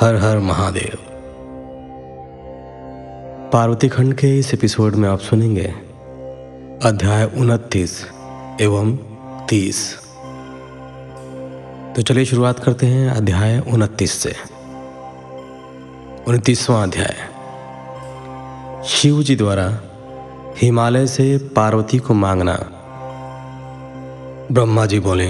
हर हर महादेव। पार्वती खंड के इस एपिसोड में आप सुनेंगे अध्याय उनतीस एवं तीस। तो चलिए शुरुआत करते हैं अध्याय उनतीस से। उनतीसवां अध्याय। शिव जी द्वारा हिमालय से पार्वती को मांगना। ब्रह्मा जी बोले,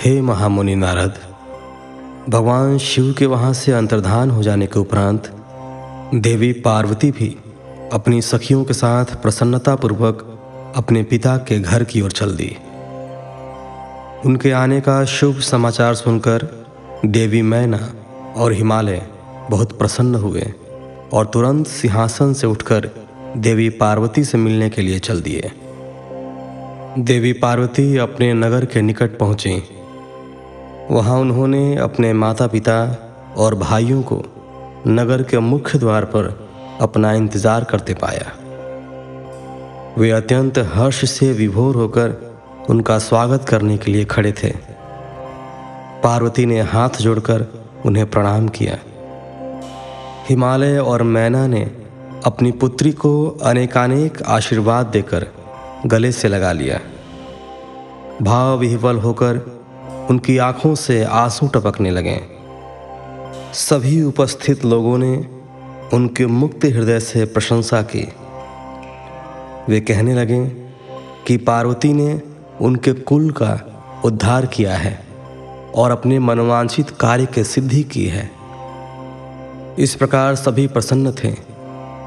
हे महामुनि नारद भगवान शिव के वहाँ से अंतर्धान हो जाने के उपरांत, देवी पार्वती भी अपनी सखियों के साथ प्रसन्नतापूर्वक अपने पिता के घर की ओर चल दी। उनके आने का शुभ समाचार सुनकर देवी मैना और हिमालय बहुत प्रसन्न हुए और तुरंत सिंहासन से उठकर देवी पार्वती से मिलने के लिए चल दिए। देवी पार्वती अपने नगर के निकट पहुँची। वहाँ उन्होंने अपने माता पिता और भाइयों को नगर के मुख्य द्वार पर अपना इंतज़ार करते पाया। वे अत्यंत हर्ष से विभोर होकर उनका स्वागत करने के लिए खड़े थे। पार्वती ने हाथ जोड़कर उन्हें प्रणाम किया। हिमालय और मैना ने अपनी पुत्री को अनेकानेक आशीर्वाद देकर गले से लगा लिया। भाव विह्वल होकर उनकी आँखों से आँसू टपकने लगे। सभी उपस्थित लोगों ने उनके मुक्त हृदय से प्रशंसा की। वे कहने लगे कि पार्वती ने उनके कुल का उद्धार किया है और अपने मनोवांछित कार्य के सिद्धि की है। इस प्रकार सभी प्रसन्न थे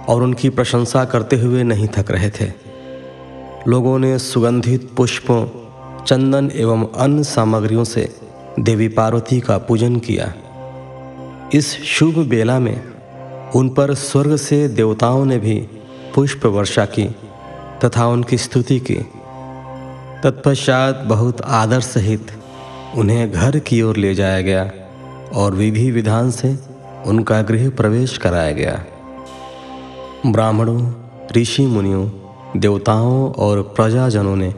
और उनकी प्रशंसा करते हुए नहीं थक रहे थे। लोगों ने सुगंधित पुष्पों चंदन एवं अन्य सामग्रियों से देवी पार्वती का पूजन किया। इस शुभ बेला में उन पर स्वर्ग से देवताओं ने भी पुष्प वर्षा की तथा उनकी स्तुति की। तत्पश्चात बहुत आदर सहित उन्हें घर की ओर ले जाया गया और विधि विधान से उनका गृह प्रवेश कराया गया। ब्राह्मणों, ऋषि मुनियों, देवताओं और प्रजाजनों ने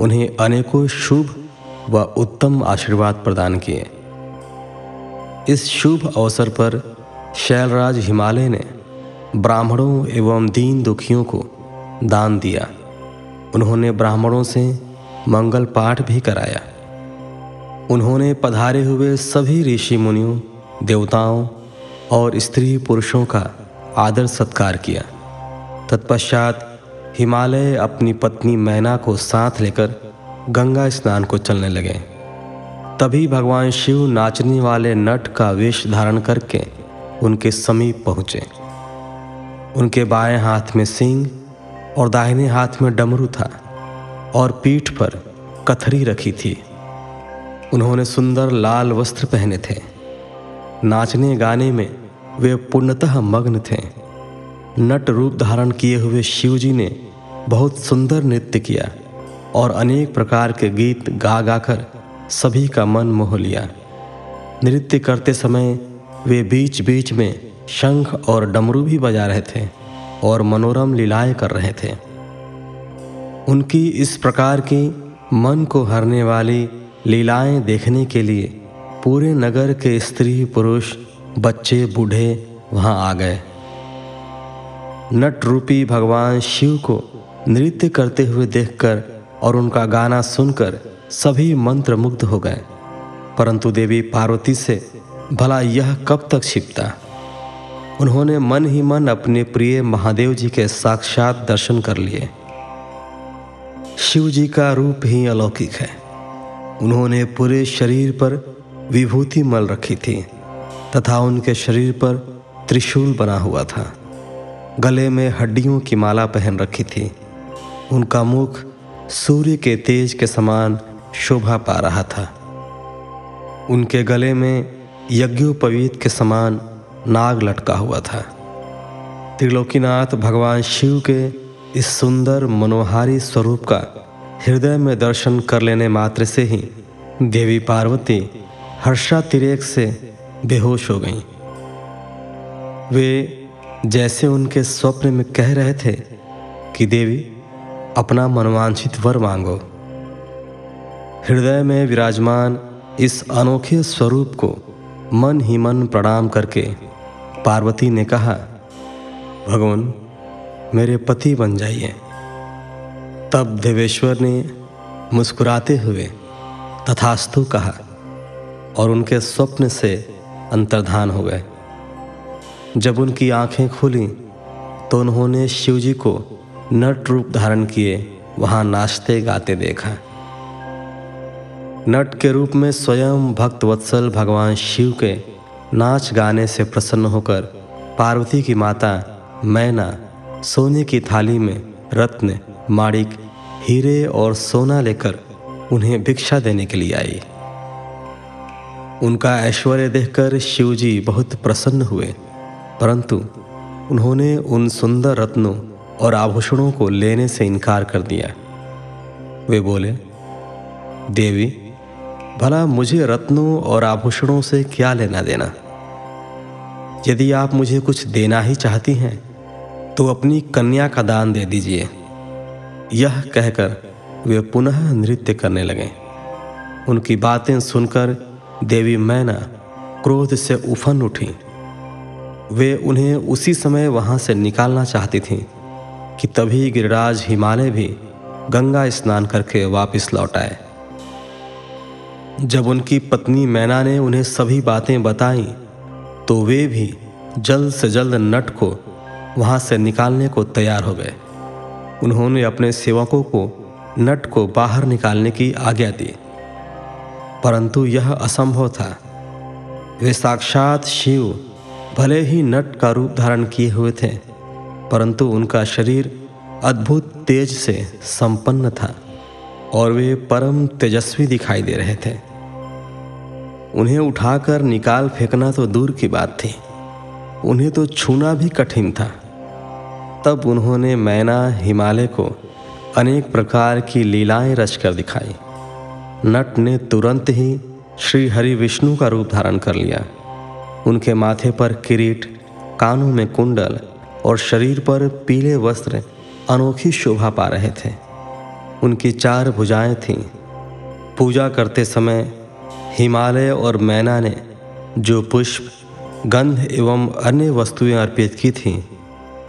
उन्हें अनेकों शुभ व उत्तम आशीर्वाद प्रदान किए। इस शुभ अवसर पर शैलराज हिमालय ने ब्राह्मणों एवं दीन दुखियों को दान दिया। उन्होंने ब्राह्मणों से मंगल पाठ भी कराया। उन्होंने पधारे हुए सभी ऋषि मुनियों, देवताओं और स्त्री पुरुषों का आदर सत्कार किया। तत्पश्चात हिमालय अपनी पत्नी मैना को साथ लेकर गंगा स्नान को चलने लगे। तभी भगवान शिव नाचने वाले नट का वेश धारण करके उनके समीप पहुँचे। उनके बाएँ हाथ में सिंह और दाहिने हाथ में डमरू था और पीठ पर कथरी रखी थी। उन्होंने सुंदर लाल वस्त्र पहने थे। नाचने गाने में वे पूर्णतः मग्न थे। नट रूप धारण किए हुए शिव जी ने बहुत सुंदर नृत्य किया और अनेक प्रकार के गीत गा गाकर सभी का मन मोह लिया। नृत्य करते समय वे बीच बीच में शंख और डमरू भी बजा रहे थे और मनोरम लीलाएँ कर रहे थे। उनकी इस प्रकार की मन को हरने वाली लीलाएँ देखने के लिए पूरे नगर के स्त्री पुरुष, बच्चे, बूढ़े वहाँ आ गए। नट रूपी भगवान शिव को नृत्य करते हुए देखकर और उनका गाना सुनकर सभी मंत्र मुग्ध हो गए। परंतु देवी पार्वती से भला यह कब तक छिपता? उन्होंने मन ही मन अपने प्रिय महादेव जी के साक्षात दर्शन कर लिए। शिव जी का रूप ही अलौकिक है। उन्होंने पूरे शरीर पर विभूति मल रखी थी तथा उनके शरीर पर त्रिशूल बना हुआ था। गले में हड्डियों की माला पहन रखी थी। उनका मुख सूर्य के तेज के समान शोभा पा रहा था। उनके गले में यज्ञोपवीत के समान नाग लटका हुआ था। त्रिलोकीनाथ भगवान शिव के इस सुंदर मनोहारी स्वरूप का हृदय में दर्शन कर लेने मात्र से ही देवी पार्वती हर्षातिरेक से बेहोश हो गईं। वे जैसे उनके स्वप्न में कह रहे थे कि देवी, अपना मनवांछित वर मांगो। हृदय में विराजमान इस अनोखे स्वरूप को मन ही मन प्रणाम करके पार्वती ने कहा, भगवान, मेरे पति बन जाइए। तब देवेश्वर ने मुस्कुराते हुए तथास्तु कहा और उनके स्वप्न से अंतर्धान हो गए। जब उनकी आँखें खुली तो उन्होंने शिवजी को नट रूप धारण किए, वहाँ नाचते गाते देखा। नट के रूप में स्वयं भक्त वत्सल भगवान शिव के नाच गाने से प्रसन्न होकर पार्वती की माता मैना सोने की थाली में रत्न, माणिक, हीरे और सोना लेकर उन्हें भिक्षा देने के लिए आई। उनका ऐश्वर्य देखकर शिवजी बहुत प्रसन्न हुए। परंतु उन्होंने उन सुंदर रत्नों और आभूषणों को लेने से इनकार कर दिया। वे बोले, देवी, भला मुझे रत्नों और आभूषणों से क्या लेना देना? यदि आप मुझे कुछ देना ही चाहती हैं तो अपनी कन्या का दान दे दीजिए। यह कहकर वे पुनः नृत्य करने लगे। उनकी बातें सुनकर देवी मैना क्रोध से उफन उठी। वे उन्हें उसी समय वहाँ से निकालना चाहती थीं कि तभी गिरिराज हिमालय भी गंगा स्नान करके वापस लौट आए। जब उनकी पत्नी मैना ने उन्हें सभी बातें बताई तो वे भी जल्द से जल्द नट को वहाँ से निकालने को तैयार हो गए। उन्होंने अपने सेवकों को नट को बाहर निकालने की आज्ञा दी। परंतु यह असंभव था। वे साक्षात शिव भले ही नट का रूप धारण किए हुए थे, परंतु उनका शरीर अद्भुत तेज से संपन्न था और वे परम तेजस्वी दिखाई दे रहे थे। उन्हें उठाकर निकाल फेंकना तो दूर की बात थी, उन्हें तो छूना भी कठिन था। तब उन्होंने मैना, हिमालय को अनेक प्रकार की लीलाएँ रचकर दिखाई। नट ने तुरंत ही श्री हरि विष्णु का रूप धारण कर लिया। उनके माथे पर किरीट, कानों में कुंडल और शरीर पर पीले वस्त्र अनोखी शोभा पा रहे थे। उनकी चार भुजाएँ थीं। पूजा करते समय हिमालय और मैना ने जो पुष्प, गंध एवं अन्य वस्तुएँ अर्पित की थीं,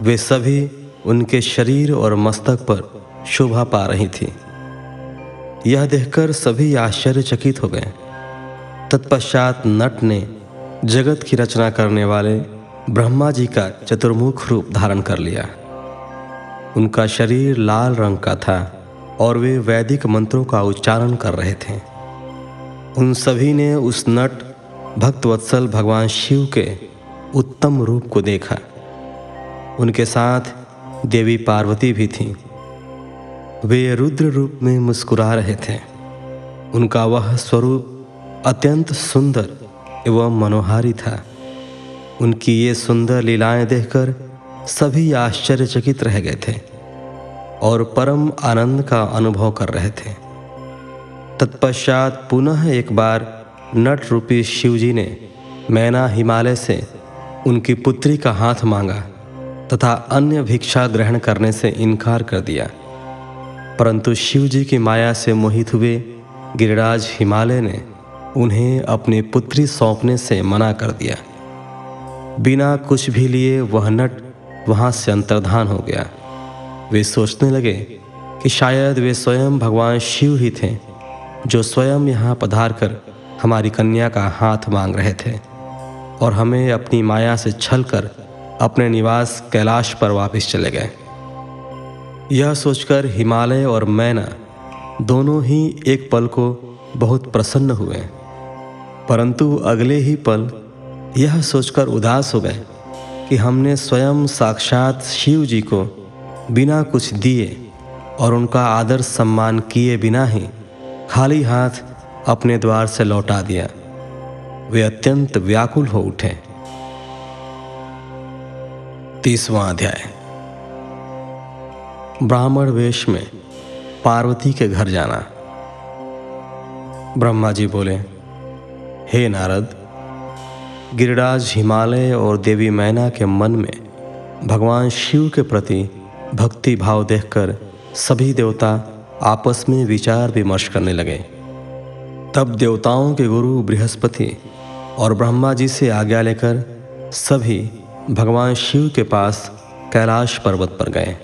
वे सभी उनके शरीर और मस्तक पर शोभा पा रही थी। यह देखकर सभी आश्चर्यचकित हो गए। तत्पश्चात नट ने जगत की रचना करने वाले ब्रह्मा जी का चतुर्मुख रूप धारण कर लिया। उनका शरीर लाल रंग का था और वे वैदिक मंत्रों का उच्चारण कर रहे थे। उन सभी ने उस नट भक्तवत्सल भगवान शिव के उत्तम रूप को देखा। उनके साथ देवी पार्वती भी थीं। वे रुद्र रूप में मुस्कुरा रहे थे। उनका वह स्वरूप अत्यंत सुंदर एवं मनोहारी था। उनकी ये सुंदर लीलाएँ देखकर सभी आश्चर्यचकित रह गए थे और परम आनंद का अनुभव कर रहे थे। तत्पश्चात पुनः एक बार नट रूपी शिवजी ने मैना हिमालय से उनकी पुत्री का हाथ मांगा तथा अन्य भिक्षा ग्रहण करने से इनकार कर दिया। परंतु शिव जी की माया से मोहित हुए गिरिराज हिमालय ने उन्हें अपनी पुत्री सौंपने से मना कर दिया। बिना कुछ भी लिए वह नट वहाँ से अंतर्धान हो गया। वे सोचने लगे कि शायद वे स्वयं भगवान शिव ही थे, जो स्वयं यहाँ पधार कर हमारी कन्या का हाथ मांग रहे थे, और हमें अपनी माया से छल कर अपने निवास कैलाश पर वापस चले गए। यह सोचकर हिमालय और मैना दोनों ही एक पल को बहुत प्रसन्न हुए। परंतु अगले ही पल यह सोचकर उदास हो गए कि हमने स्वयं साक्षात शिव जी को बिना कुछ दिए और उनका आदर सम्मान किए बिना ही खाली हाथ अपने द्वार से लौटा दिया। वे अत्यंत व्याकुल हो उठे। तीसवां अध्याय। ब्राह्मण वेश में पार्वती के घर जाना। ब्रह्मा जी बोले हे नारद, गिरिराज हिमालय और देवी मैना के मन में भगवान शिव के प्रति भक्ति भाव देखकर सभी देवता आपस में विचार विमर्श करने लगे। तब देवताओं के गुरु बृहस्पति और ब्रह्मा जी से आज्ञा लेकर सभी भगवान शिव के पास कैलाश पर्वत पर गए।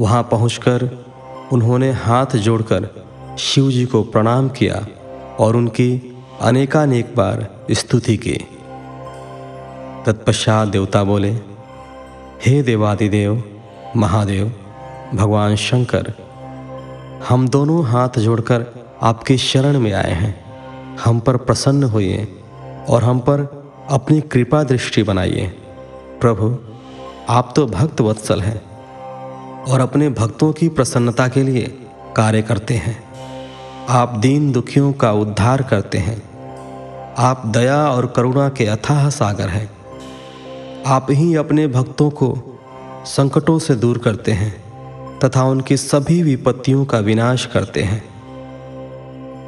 वहाँ पहुंचकर उन्होंने हाथ जोड़कर शिव जी को प्रणाम किया और उनकी अनेकानेक बार स्तुति की। तत्पश्चात देवता बोले, हे देवादिदेव, महादेव, भगवान शंकर, हम दोनों हाथ जोड़कर आपके शरण में आए हैं। हम पर प्रसन्न होइए और हम पर अपनी कृपा दृष्टि बनाइए। प्रभु, आप तो भक्त वत्सल हैं और अपने भक्तों की प्रसन्नता के लिए कार्य करते हैं। आप दीन दुखियों का उद्धार करते हैं। आप दया और करुणा के अथाह सागर हैं। आप ही अपने भक्तों को संकटों से दूर करते हैं तथा उनकी सभी विपत्तियों का विनाश करते हैं।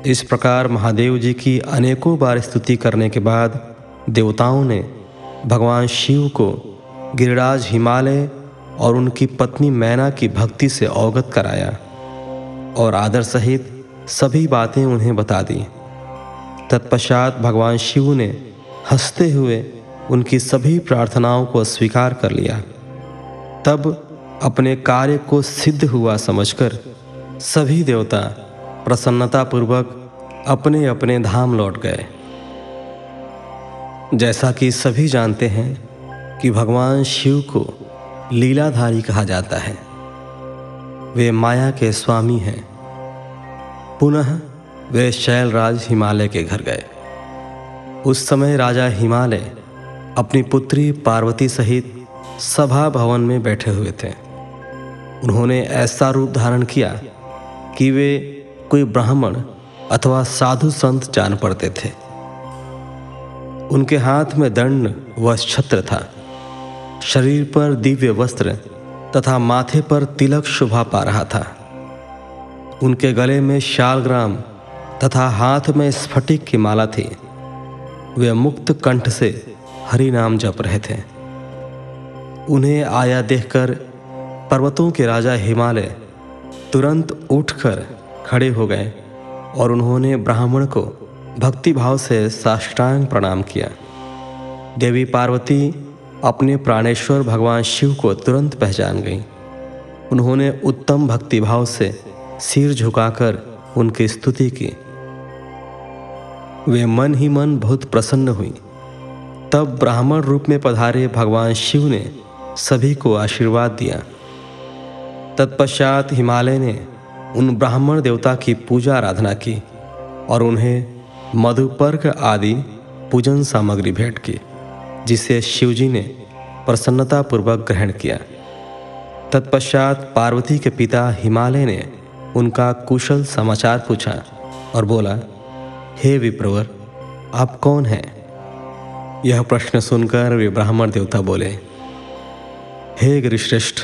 इस प्रकार महादेव जी की अनेकों बार स्तुति करने के बाद देवताओं ने भगवान शिव को गिरिराज हिमालय और उनकी पत्नी मैना की भक्ति से अवगत कराया और आदर सहित सभी बातें उन्हें बता दी। तत्पश्चात भगवान शिव ने हँसते हुए उनकी सभी प्रार्थनाओं को स्वीकार कर लिया। तब अपने कार्य को सिद्ध हुआ समझकर सभी देवता प्रसन्नतापूर्वक अपने अपने धाम लौट गए। जैसा कि सभी जानते हैं कि भगवान शिव को लीलाधारी कहा जाता है। वे माया के स्वामी हैं। पुनः वे शैलराज हिमालय के घर गए। उस समय राजा हिमालय अपनी पुत्री पार्वती सहित सभा भवन में बैठे हुए थे। उन्होंने ऐसा रूप धारण किया कि वे कोई ब्राह्मण अथवा साधु संत जान पड़ते थे। उनके हाथ में दंड व छत्र था। शरीर पर दिव्य वस्त्र तथा माथे पर तिलक शोभा पा रहा था। उनके गले में शालग्राम तथा हाथ में स्फटिक की माला थी। वे मुक्त कंठ से हरि नाम जप रहे थे। उन्हें आया देखकर पर्वतों के राजा हिमालय तुरंत उठकर खड़े हो गए और उन्होंने ब्राह्मण को भक्ति भाव से साष्टांग प्रणाम किया। देवी पार्वती अपने प्राणेश्वर भगवान शिव को तुरंत पहचान गई। उन्होंने उत्तम भक्तिभाव से सिर झुकाकर उनकी स्तुति की। वे मन ही मन बहुत प्रसन्न हुई। तब ब्राह्मण रूप में पधारे भगवान शिव ने सभी को आशीर्वाद दिया। तत्पश्चात हिमालय ने उन ब्राह्मण देवता की पूजा आराधना की और उन्हें मधुपर्क आदि पूजन सामग्री भेंट की, जिसे शिवजी ने प्रसन्नतापूर्वक ग्रहण किया। तत्पश्चात पार्वती के पिता हिमालय ने उनका कुशल समाचार पूछा और बोला हे विप्रवर, आप कौन हैं? यह प्रश्न सुनकर वे ब्राह्मण देवता बोले, हे गिरिश्रेष्ठ,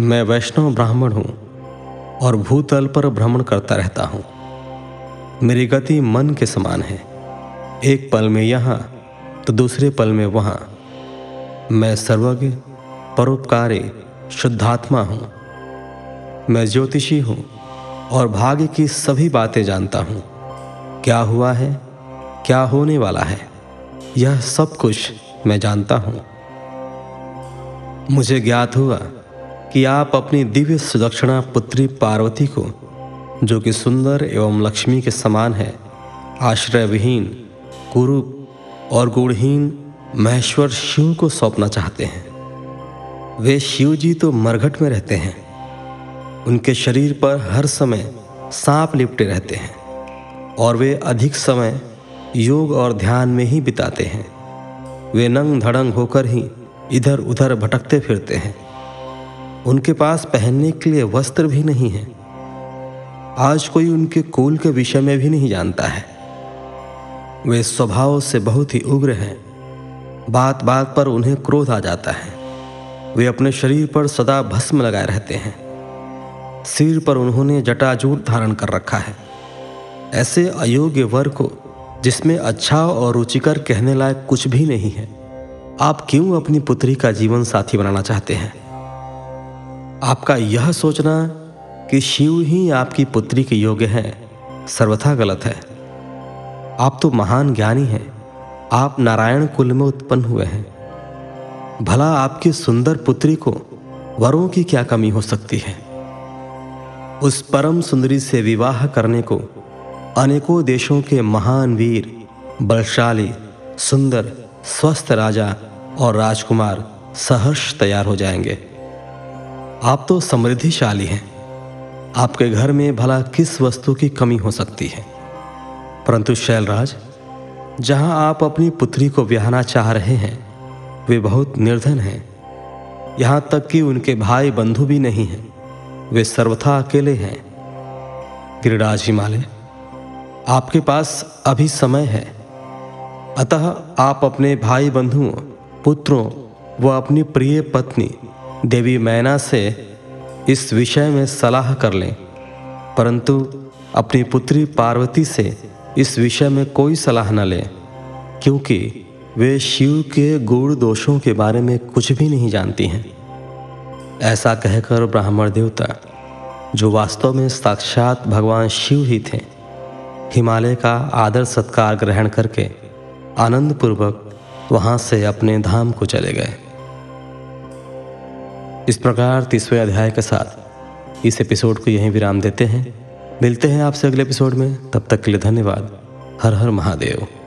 मैं वैष्णव ब्राह्मण हूँ और भूतल पर भ्रमण करता रहता हूँ। मेरी गति मन के समान है। एक पल में यहाँ तो दूसरे पल में वहाँ। मैं सर्वज्ञ, परोपकारी, शुद्धात्मा हूँ। मैं ज्योतिषी हूँ और भाग्य की सभी बातें जानता हूँ। क्या हुआ है, क्या होने वाला है, यह सब कुछ मैं जानता हूँ। मुझे ज्ञात हुआ कि आप अपनी दिव्य सुदक्षिणा पुत्री पार्वती को, जो कि सुंदर एवं लक्ष्मी के समान है आश्रय विहीन कुरूप और गुणहीन महेश्वर शिव को सौंपना चाहते हैं। वे शिव जी तो मरघट में रहते हैं। उनके शरीर पर हर समय सांप लिपटे रहते हैं। और वे अधिक समय योग और ध्यान में ही बिताते हैं। वे नंग धड़ंग होकर ही इधर उधर भटकते फिरते हैं। उनके पास पहनने के लिए वस्त्र भी नहीं है। आज कोई उनके कुल के विषय में भी नहीं जानता है। वे स्वभाव से बहुत ही उग्र हैं। बात बात पर उन्हें क्रोध आ जाता है। वे अपने शरीर पर सदा भस्म लगाए रहते हैं। सिर पर उन्होंने जटाजूट धारण कर रखा है। ऐसे अयोग्य वर को, जिसमें अच्छा और रुचिकर कहने लायक कुछ भी नहीं है, आप क्यों अपनी पुत्री का जीवन साथी बनाना चाहते हैं? आपका यह सोचना कि शिव ही आपकी पुत्री के योग्य है, सर्वथा गलत है। आप तो महान ज्ञानी हैं, आप नारायण कुल में उत्पन्न हुए हैं। भला आपकी सुंदर पुत्री को वरों की क्या कमी हो सकती है? उस परम सुंदरी से विवाह करने को अनेकों देशों के महान वीर, बलशाली, सुंदर, स्वस्थ राजा और राजकुमार सहर्ष तैयार हो जाएँगे। आप तो समृद्धिशाली हैं। आपके घर में भला किस वस्तु की कमी हो सकती है? परंतु शैलराज, जहाँ आप अपनी पुत्री को ब्याहना चाह रहे हैं, वे बहुत निर्धन हैं। यहाँ तक कि उनके भाई बंधु भी नहीं हैं। वे सर्वथा अकेले हैं। गिरिराज हिमालय आपके पास अभी समय है। अतः आप अपने भाई बंधुओं पुत्रों व अपनी प्रिय पत्नी, देवी मैना से इस विषय में सलाह कर लें। परंतु अपनी पुत्री पार्वती से इस विषय में कोई सलाह न लें, क्योंकि वे शिव के गुण दोषों के बारे में कुछ भी नहीं जानती हैं। ऐसा कहकर ब्राह्मण देवता, जो वास्तव में साक्षात भगवान शिव ही थे हिमालय का आदर सत्कार ग्रहण करके आनंदपूर्वक वहाँ से अपने धाम को चले गए। इस प्रकार तीसवें अध्याय के साथ इस एपिसोड को यहीं विराम देते हैं। मिलते हैं आपसे अगले एपिसोड में। तब तक के लिए धन्यवाद। हर हर महादेव।